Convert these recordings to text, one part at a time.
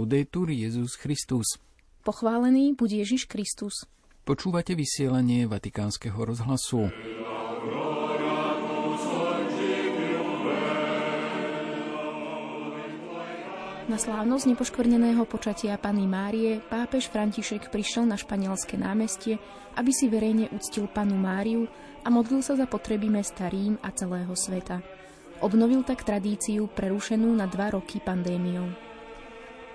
Laudetur Jezus Christus. Pochválený buď Ježiš Kristus. Počúvate vysielanie Vatikánskeho rozhlasu. Na slávnosť nepoškvrneného počatia Panny Márie pápež František prišiel na španielské námestie, aby si verejne uctil Panu Máriu a modlil sa za potreby mesta Rím a celého sveta. Obnovil tak tradíciu prerušenú na dva roky pandémiou.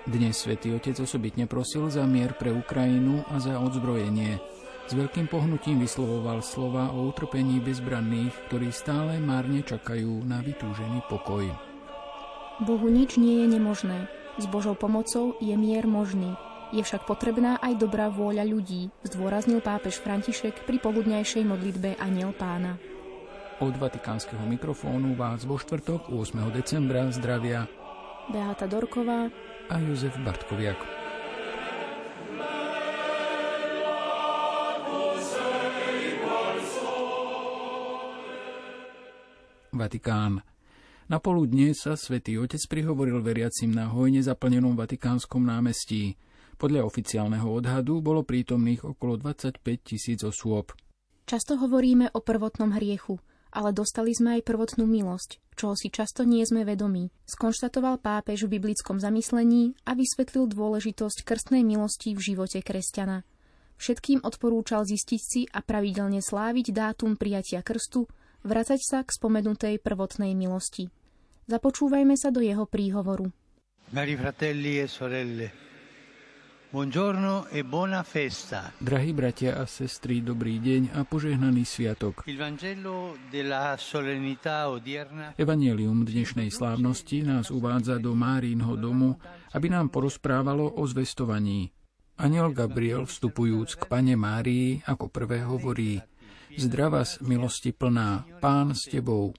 Dnes svätý Otec osobitne prosil za mier pre Ukrajinu a za odzbrojenie. S veľkým pohnutím vyslovoval slova o utrpení bezbranných, ktorí stále márne čakajú na vytúžený pokoj. Bohu nič nie je nemožné. S Božou pomocou je mier možný. Je však potrebná aj dobrá vôľa ľudí, zdôraznil pápež František pri poludňajšej modlitbe Aniel pána. Od vatikánskeho mikrofónu vás vo štvrtok 8. decembra zdravia Beata Dorková a Jozef Bartkoviak. Vatikán. Na poludne sa svätý Otec prihovoril veriacim na hojne zaplnenom Vatikánskom námestí. Podľa oficiálneho odhadu bolo prítomných okolo 25 tisíc osôb. Často hovoríme o prvotnom hriechu, ale dostali sme aj prvotnú milosť, čoho si často nie sme vedomí, skonštatoval pápež v biblickom zamyslení a vysvetlil dôležitosť krstnej milosti v živote kresťana. Všetkým odporúčal zistiť si a pravidelne sláviť dátum prijatia krstu, vracať sa k spomenutej prvotnej milosti. Započúvajme sa do jeho príhovoru. Cari fratelli e sorelle, buongiorno e buona festa. Drahí bratia a sestry, dobrý deň a požehnaný sviatok. Evangelium dnešnej slávnosti nás uvádza do Márínho domu, aby nám porozprávalo o zvestovaní. Aniel Gabriel, vstupujúc k pane Márii, ako prvé hovorí Zdravas, milosti plná, pán s tebou.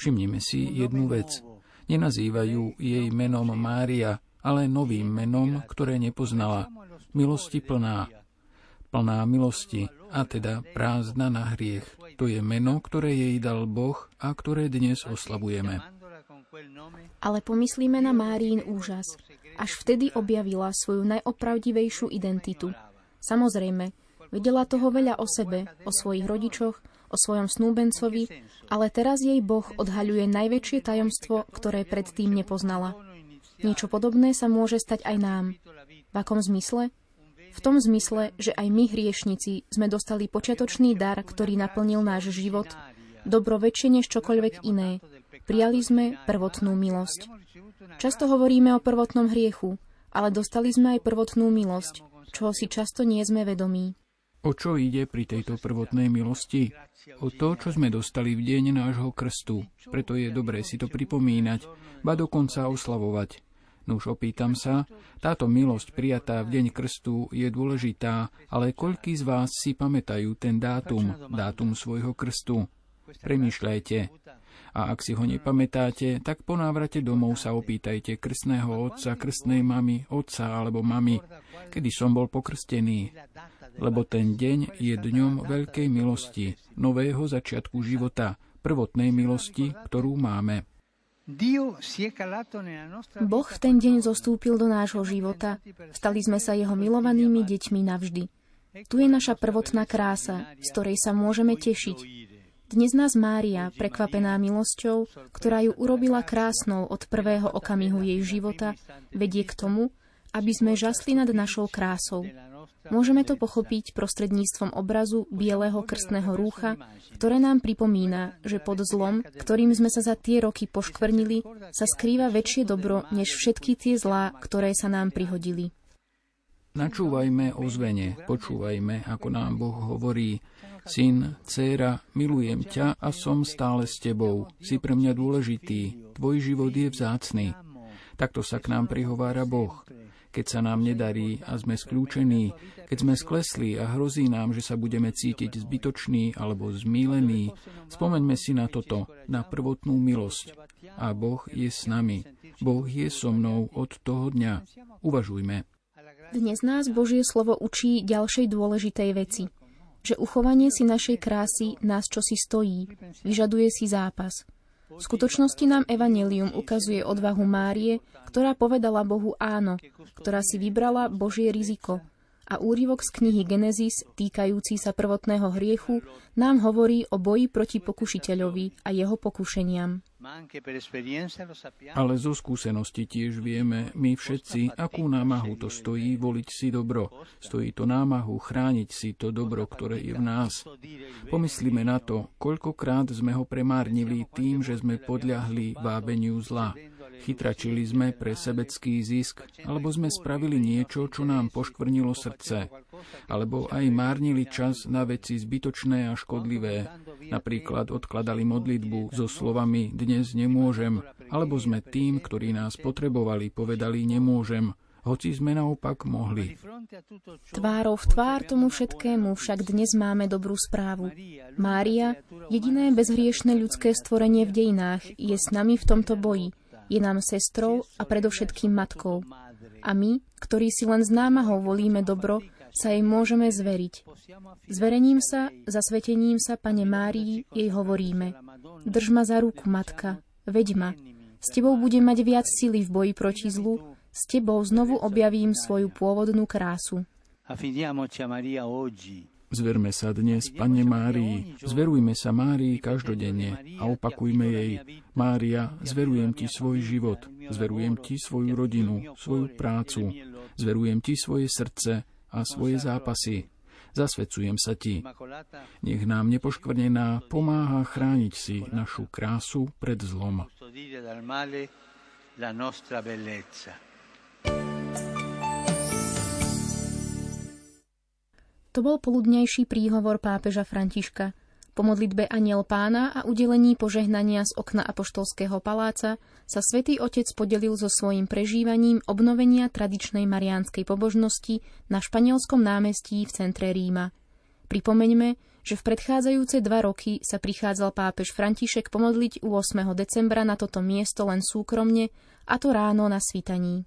Všimnime si jednu vec. Nenazývajú jej menom Mária, ale novým menom, ktoré nepoznala. Milosti plná. Plná milosti, a teda prázdna na hriech. To je meno, ktoré jej dal Boh a ktoré dnes oslavujeme. Ale pomyslíme na Márín úžas. Až vtedy objavila svoju najopravdivejšiu identitu. Samozrejme, Vedela toho veľa o sebe, o svojich rodičoch, o svojom snúbencovi, ale teraz jej Boh odhaľuje najväčšie tajomstvo, ktoré predtým nepoznala. Niečo podobné sa môže stať aj nám. V akom zmysle? V tom zmysle, že aj my hriešnici sme dostali počiatočný dar, ktorý naplnil náš život, dobro väčšie než čokoľvek iné. Prijali sme prvotnú milosť. Často hovoríme o prvotnom hriechu, ale dostali sme aj prvotnú milosť, čoho si často nie sme vedomí. O čo ide pri tejto prvotnej milosti? O to, čo sme dostali v deň nášho krstu. Preto je dobré si to pripomínať, ba dokonca oslavovať. No už opýtam sa, táto milosť prijatá v deň krstu je dôležitá, ale koľký z vás si pamätajú ten dátum, dátum svojho krstu? Premýšľajte. A ak si ho nepamätáte, tak po návrate domov sa opýtajte krstného otca, krstnej mamy, otca alebo mamy, kedy som bol pokrstený lebo ten deň je dňom veľkej milosti, nového začiatku života, prvotnej milosti, ktorú máme. Boh v ten deň zostúpil do nášho života. Stali sme sa jeho milovanými deťmi navždy. Tu je naša prvotná krása, z ktorej sa môžeme tešiť. Dnes nás Mária, prekvapená milosťou, ktorá ju urobila krásnou od prvého okamihu jej života, vedie k tomu, aby sme žasli nad našou krásou. Môžeme to pochopiť prostredníctvom obrazu bieleho krstného rúcha, ktoré nám pripomína, že pod zlom, ktorým sme sa za tie roky poškvrnili, sa skrýva väčšie dobro než všetky tie zlá, ktoré sa nám prihodili. Načúvajme o počúvajme, ako nám Boh hovorí. Syn, dcéra, milujem ťa a som stále s tebou. Si pre mňa dôležitý. Tvoj život je vzácný. Takto sa k nám prihovára Boh keď sa nám nedarí a sme skľúčení, keď sme sklesli a hrozí nám, že sa budeme cítiť zbytoční alebo zmílení, spomeňme si na toto, na prvotnú milosť. A Boh je s nami. Boh je so mnou od toho dňa. Uvažujme. Dnes nás Božie slovo učí ďalšej dôležitej veci. Že uchovanie si našej krásy nás čosi stojí, vyžaduje si zápas. V skutočnosti nám Evangelium ukazuje odvahu Márie, ktorá povedala Bohu áno, ktorá si vybrala Božie riziko. A úryvok z knihy Genesis, týkajúci sa prvotného hriechu, nám hovorí o boji proti pokušiteľovi a jeho pokušeniam. Ale zo skúsenosti tiež vieme my všetci, akú námahu to stojí voliť si dobro. Stojí to námahu chrániť si to dobro, ktoré je v nás. Pomyslíme na to, koľkokrát sme ho premárnili tým, že sme podľahli vábeniu zla. Chytračili sme pre sebecký zisk, alebo sme spravili niečo, čo nám poškvrnilo srdce, alebo aj márnili čas na veci zbytočné a škodlivé. Napríklad odkladali modlitbu so slovami dnes nemôžem, alebo sme tým, ktorí nás potrebovali, povedali nemôžem, hoci sme naopak mohli. Tvárov v tvár tomu všetkému však dnes máme dobrú správu. Mária, jediné bezhriešne ľudské stvorenie v dejinách, je s nami v tomto boji je nám sestrou a predovšetkým matkou. A my, ktorí si len s námahou volíme dobro, sa jej môžeme zveriť. Zverením sa, zasvetením sa, Pane Márii, jej hovoríme. Drž ma za ruku, matka, veď ma. S tebou budem mať viac sily v boji proti zlu, s tebou znovu objavím svoju pôvodnú krásu. Zverme sa dnes Pane Márii, zverujme sa Márii každodenne a opakujme jej, Mária, zverujem Ti svoj život, zverujem Ti svoju rodinu, svoju prácu, zverujem Ti svoje srdce a svoje zápasy. Zasvedcujem sa Ti. Nech nám nepoškvrnená pomáha chrániť si našu krásu pred zlom. To bol poludnejší príhovor pápeža Františka. Po modlitbe Aniel pána a udelení požehnania z okna Apoštolského paláca sa svätý Otec podelil so svojím prežívaním obnovenia tradičnej mariánskej pobožnosti na španielskom námestí v centre Ríma. Pripomeňme, že v predchádzajúce dva roky sa prichádzal pápež František pomodliť 8. decembra na toto miesto len súkromne, a to ráno na svitaní.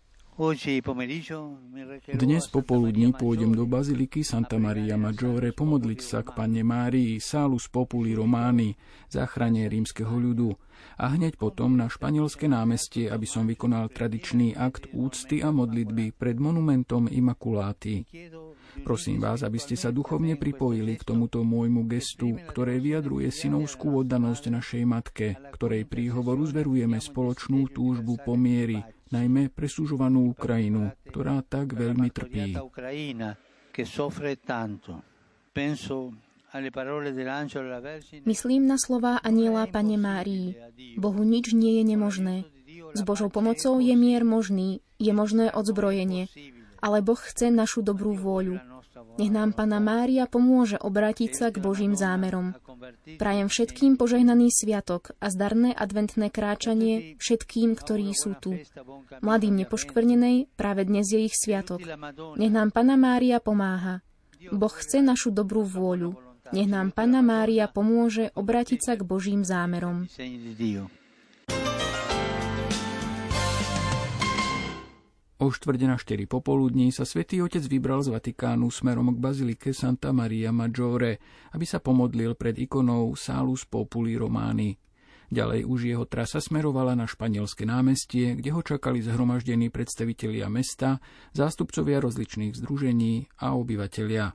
Dnes popoludní pôjdem do Baziliky Santa Maria Maggiore pomodliť sa k Panne Márii, Salus Populi Romány, záchrane rímskeho ľudu a hneď potom na španielské námestie, aby som vykonal tradičný akt úcty a modlitby pred monumentom Immaculáty. Prosím vás, aby ste sa duchovne pripojili k tomuto môjmu gestu, ktoré vyjadruje synovskú oddanosť našej matke, ktorej príhovoru zverujeme spoločnú túžbu po miery, najmä presúžovanú Ukrajinu, ktorá tak veľmi trpí. Myslím na slová aniela Pane Márii. Bohu nič nie je nemožné. S Božou pomocou je mier možný, je možné odzbrojenie, ale Boh chce našu dobrú vôľu. Nech nám Pana Mária pomôže obrátiť sa k Božím zámerom. Prajem všetkým požehnaný sviatok a zdarné adventné kráčanie všetkým, ktorí sú tu. Mladým nepoškvrnenej, práve dnes je ich sviatok. Nech nám Pana Mária pomáha. Boh chce našu dobrú vôľu. Nech nám Pana Mária pomôže obrátiť sa k Božím zámerom. O štvrde na 4 popoludní sa svätý Otec vybral z Vatikánu smerom k bazilike Santa Maria Maggiore, aby sa pomodlil pred ikonou Salus Populi Romani. Ďalej už jeho trasa smerovala na španielské námestie, kde ho čakali zhromaždení predstavitelia mesta, zástupcovia rozličných združení a obyvatelia.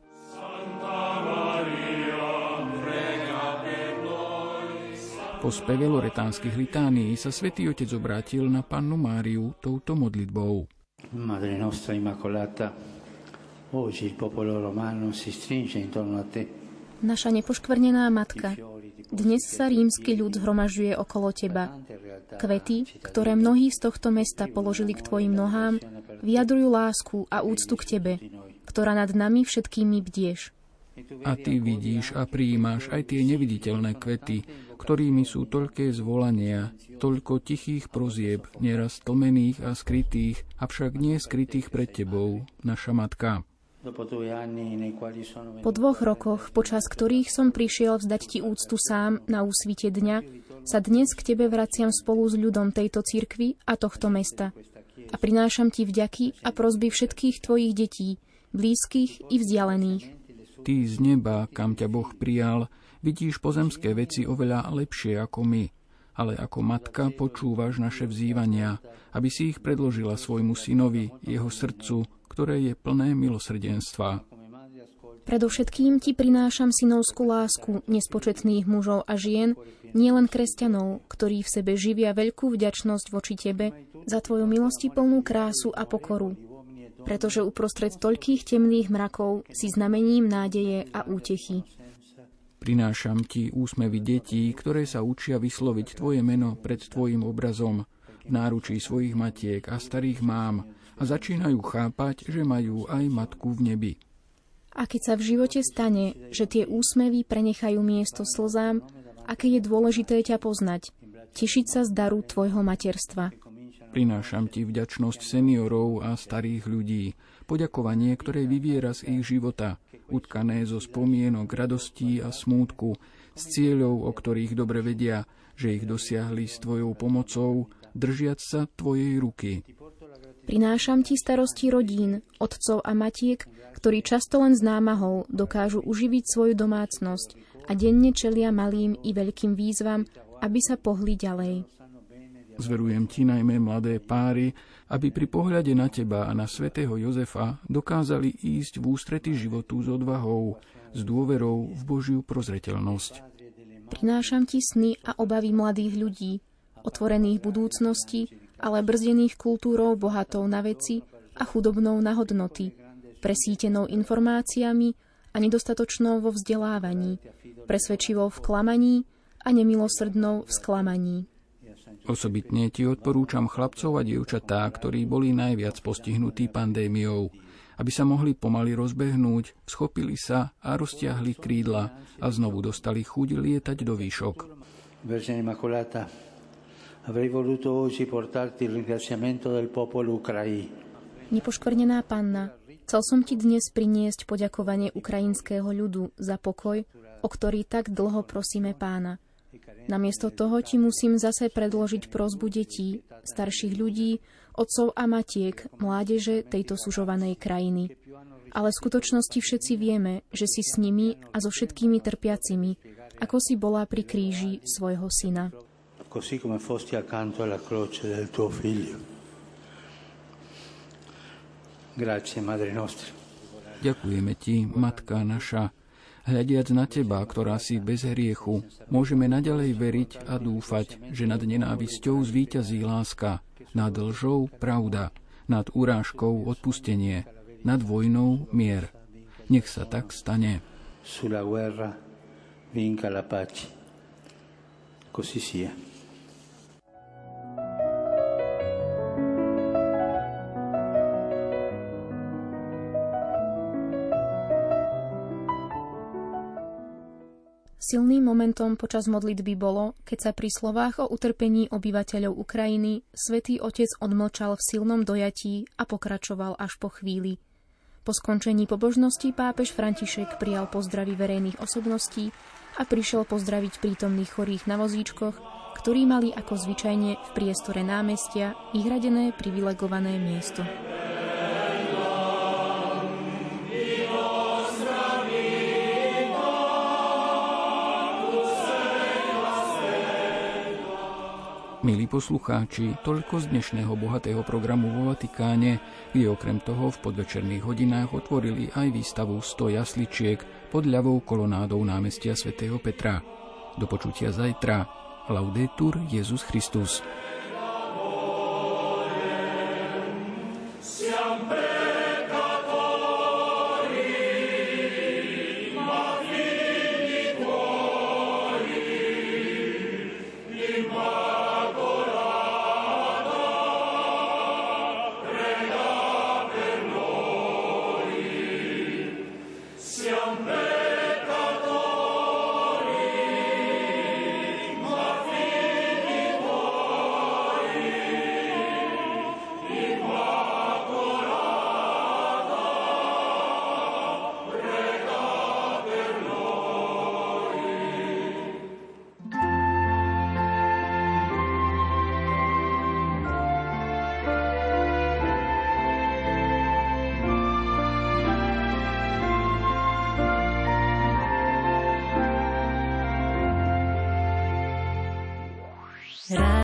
Po speve loretánskych litánií sa svätý Otec obrátil na pannu Máriu touto modlitbou. Madre nostra Immacolata, oggi il popolo romano si stringe intorno a te. Naša nepoškvrnená matka, dnes sa rímsky ľud zhromažuje okolo teba. Kvety, ktoré mnohí z tohto mesta položili k tvojim nohám, vyjadrujú lásku a úctu k tebe, ktorá nad nami všetkými bdieš. A ty vidíš a prijímaš aj tie neviditeľné kvety, ktorými sú toľké zvolania, toľko tichých prozieb, nieraz tlmených a skrytých, avšak nie skrytých pred tebou, naša matka. Po dvoch rokoch, počas ktorých som prišiel vzdať ti úctu sám na úsvite dňa, sa dnes k tebe vraciam spolu s ľudom tejto cirkvy a tohto mesta. A prinášam ti vďaky a prozby všetkých tvojich detí, blízkych i vzdialených. Ty z neba, kam ťa Boh prijal, vidíš pozemské veci oveľa lepšie ako my. ale ako matka počúvaš naše vzývania, aby si ich predložila svojmu synovi, jeho srdcu, ktoré je plné milosrdenstva. Predovšetkým ti prinášam synovskú lásku nespočetných mužov a žien, nielen kresťanov, ktorí v sebe živia veľkú vďačnosť voči tebe za tvoju milosti plnú krásu a pokoru. Pretože uprostred toľkých temných mrakov si znamením nádeje a útechy. Prinášam ti úsmevy detí, ktoré sa učia vysloviť tvoje meno pred tvojim obrazom, v náručí svojich matiek a starých mám a začínajú chápať, že majú aj matku v nebi. A keď sa v živote stane, že tie úsmevy prenechajú miesto slzám, aké je dôležité ťa poznať, tešiť sa z daru tvojho materstva. Prinášam ti vďačnosť seniorov a starých ľudí, poďakovanie, ktoré vyviera z ich života, utkané zo spomienok radostí a smútku, z cieľov, o ktorých dobre vedia, že ich dosiahli s tvojou pomocou, držiac sa tvojej ruky. Prinášam ti starosti rodín, otcov a matiek, ktorí často len s námahou dokážu uživiť svoju domácnosť a denne čelia malým i veľkým výzvam, aby sa pohli ďalej. Zverujem ti najmä mladé páry, aby pri pohľade na teba a na svätého Jozefa dokázali ísť v ústrety životu s odvahou, s dôverou v Božiu prozreteľnosť. Prinášam ti sny a obavy mladých ľudí, otvorených budúcnosti, ale brzdených kultúrou bohatou na veci a chudobnou na hodnoty, presítenou informáciami a nedostatočnou vo vzdelávaní, presvedčivou v klamaní a nemilosrdnou v sklamaní. Osobitne ti odporúčam chlapcov a dievčatá, ktorí boli najviac postihnutí pandémiou, aby sa mohli pomaly rozbehnúť, schopili sa a roztiahli krídla a znovu dostali chuť lietať do výšok. Vergine Immacolata, avrei voluto oggi portarti il ringraziamento del popolo ucraí. Nepoškvrnená panna, chcel som ti dnes priniesť poďakovanie ukrajinského ľudu za pokoj, o ktorý tak dlho prosíme pána. Namiesto toho ti musím zase predložiť prozbu detí, starších ľudí, otcov a matiek, mládeže tejto sužovanej krajiny. Ale v skutočnosti všetci vieme, že si s nimi a so všetkými trpiacimi, ako si bola pri kríži svojho syna così come fosti accanto alla croce del tuo figlio. Grazie, Madre nostra. Ďakujeme ti, Matka naša. Hľadiac na teba, ktorá si bez hriechu, môžeme naďalej veriť a dúfať, že nad nenávisťou zvíťazí láska, nad lžou pravda, nad urážkou odpustenie, nad vojnou mier. Nech sa tak stane. Sulla guerra vinca la pace. Così sia. Silným momentom počas modlitby bolo, keď sa pri slovách o utrpení obyvateľov Ukrajiny svätý Otec odmlčal v silnom dojatí a pokračoval až po chvíli. Po skončení pobožnosti pápež František prijal pozdravy verejných osobností a prišiel pozdraviť prítomných chorých na vozíčkoch, ktorí mali ako zvyčajne v priestore námestia vyhradené privilegované miesto. Milí poslucháči, toľko z dnešného bohatého programu vo Vatikáne, kde okrem toho v podvečerných hodinách otvorili aj výstavu 100 jasličiek pod ľavou kolonádou námestia svätého Petra. Do počutia zajtra. Laudetur Jezus Christus.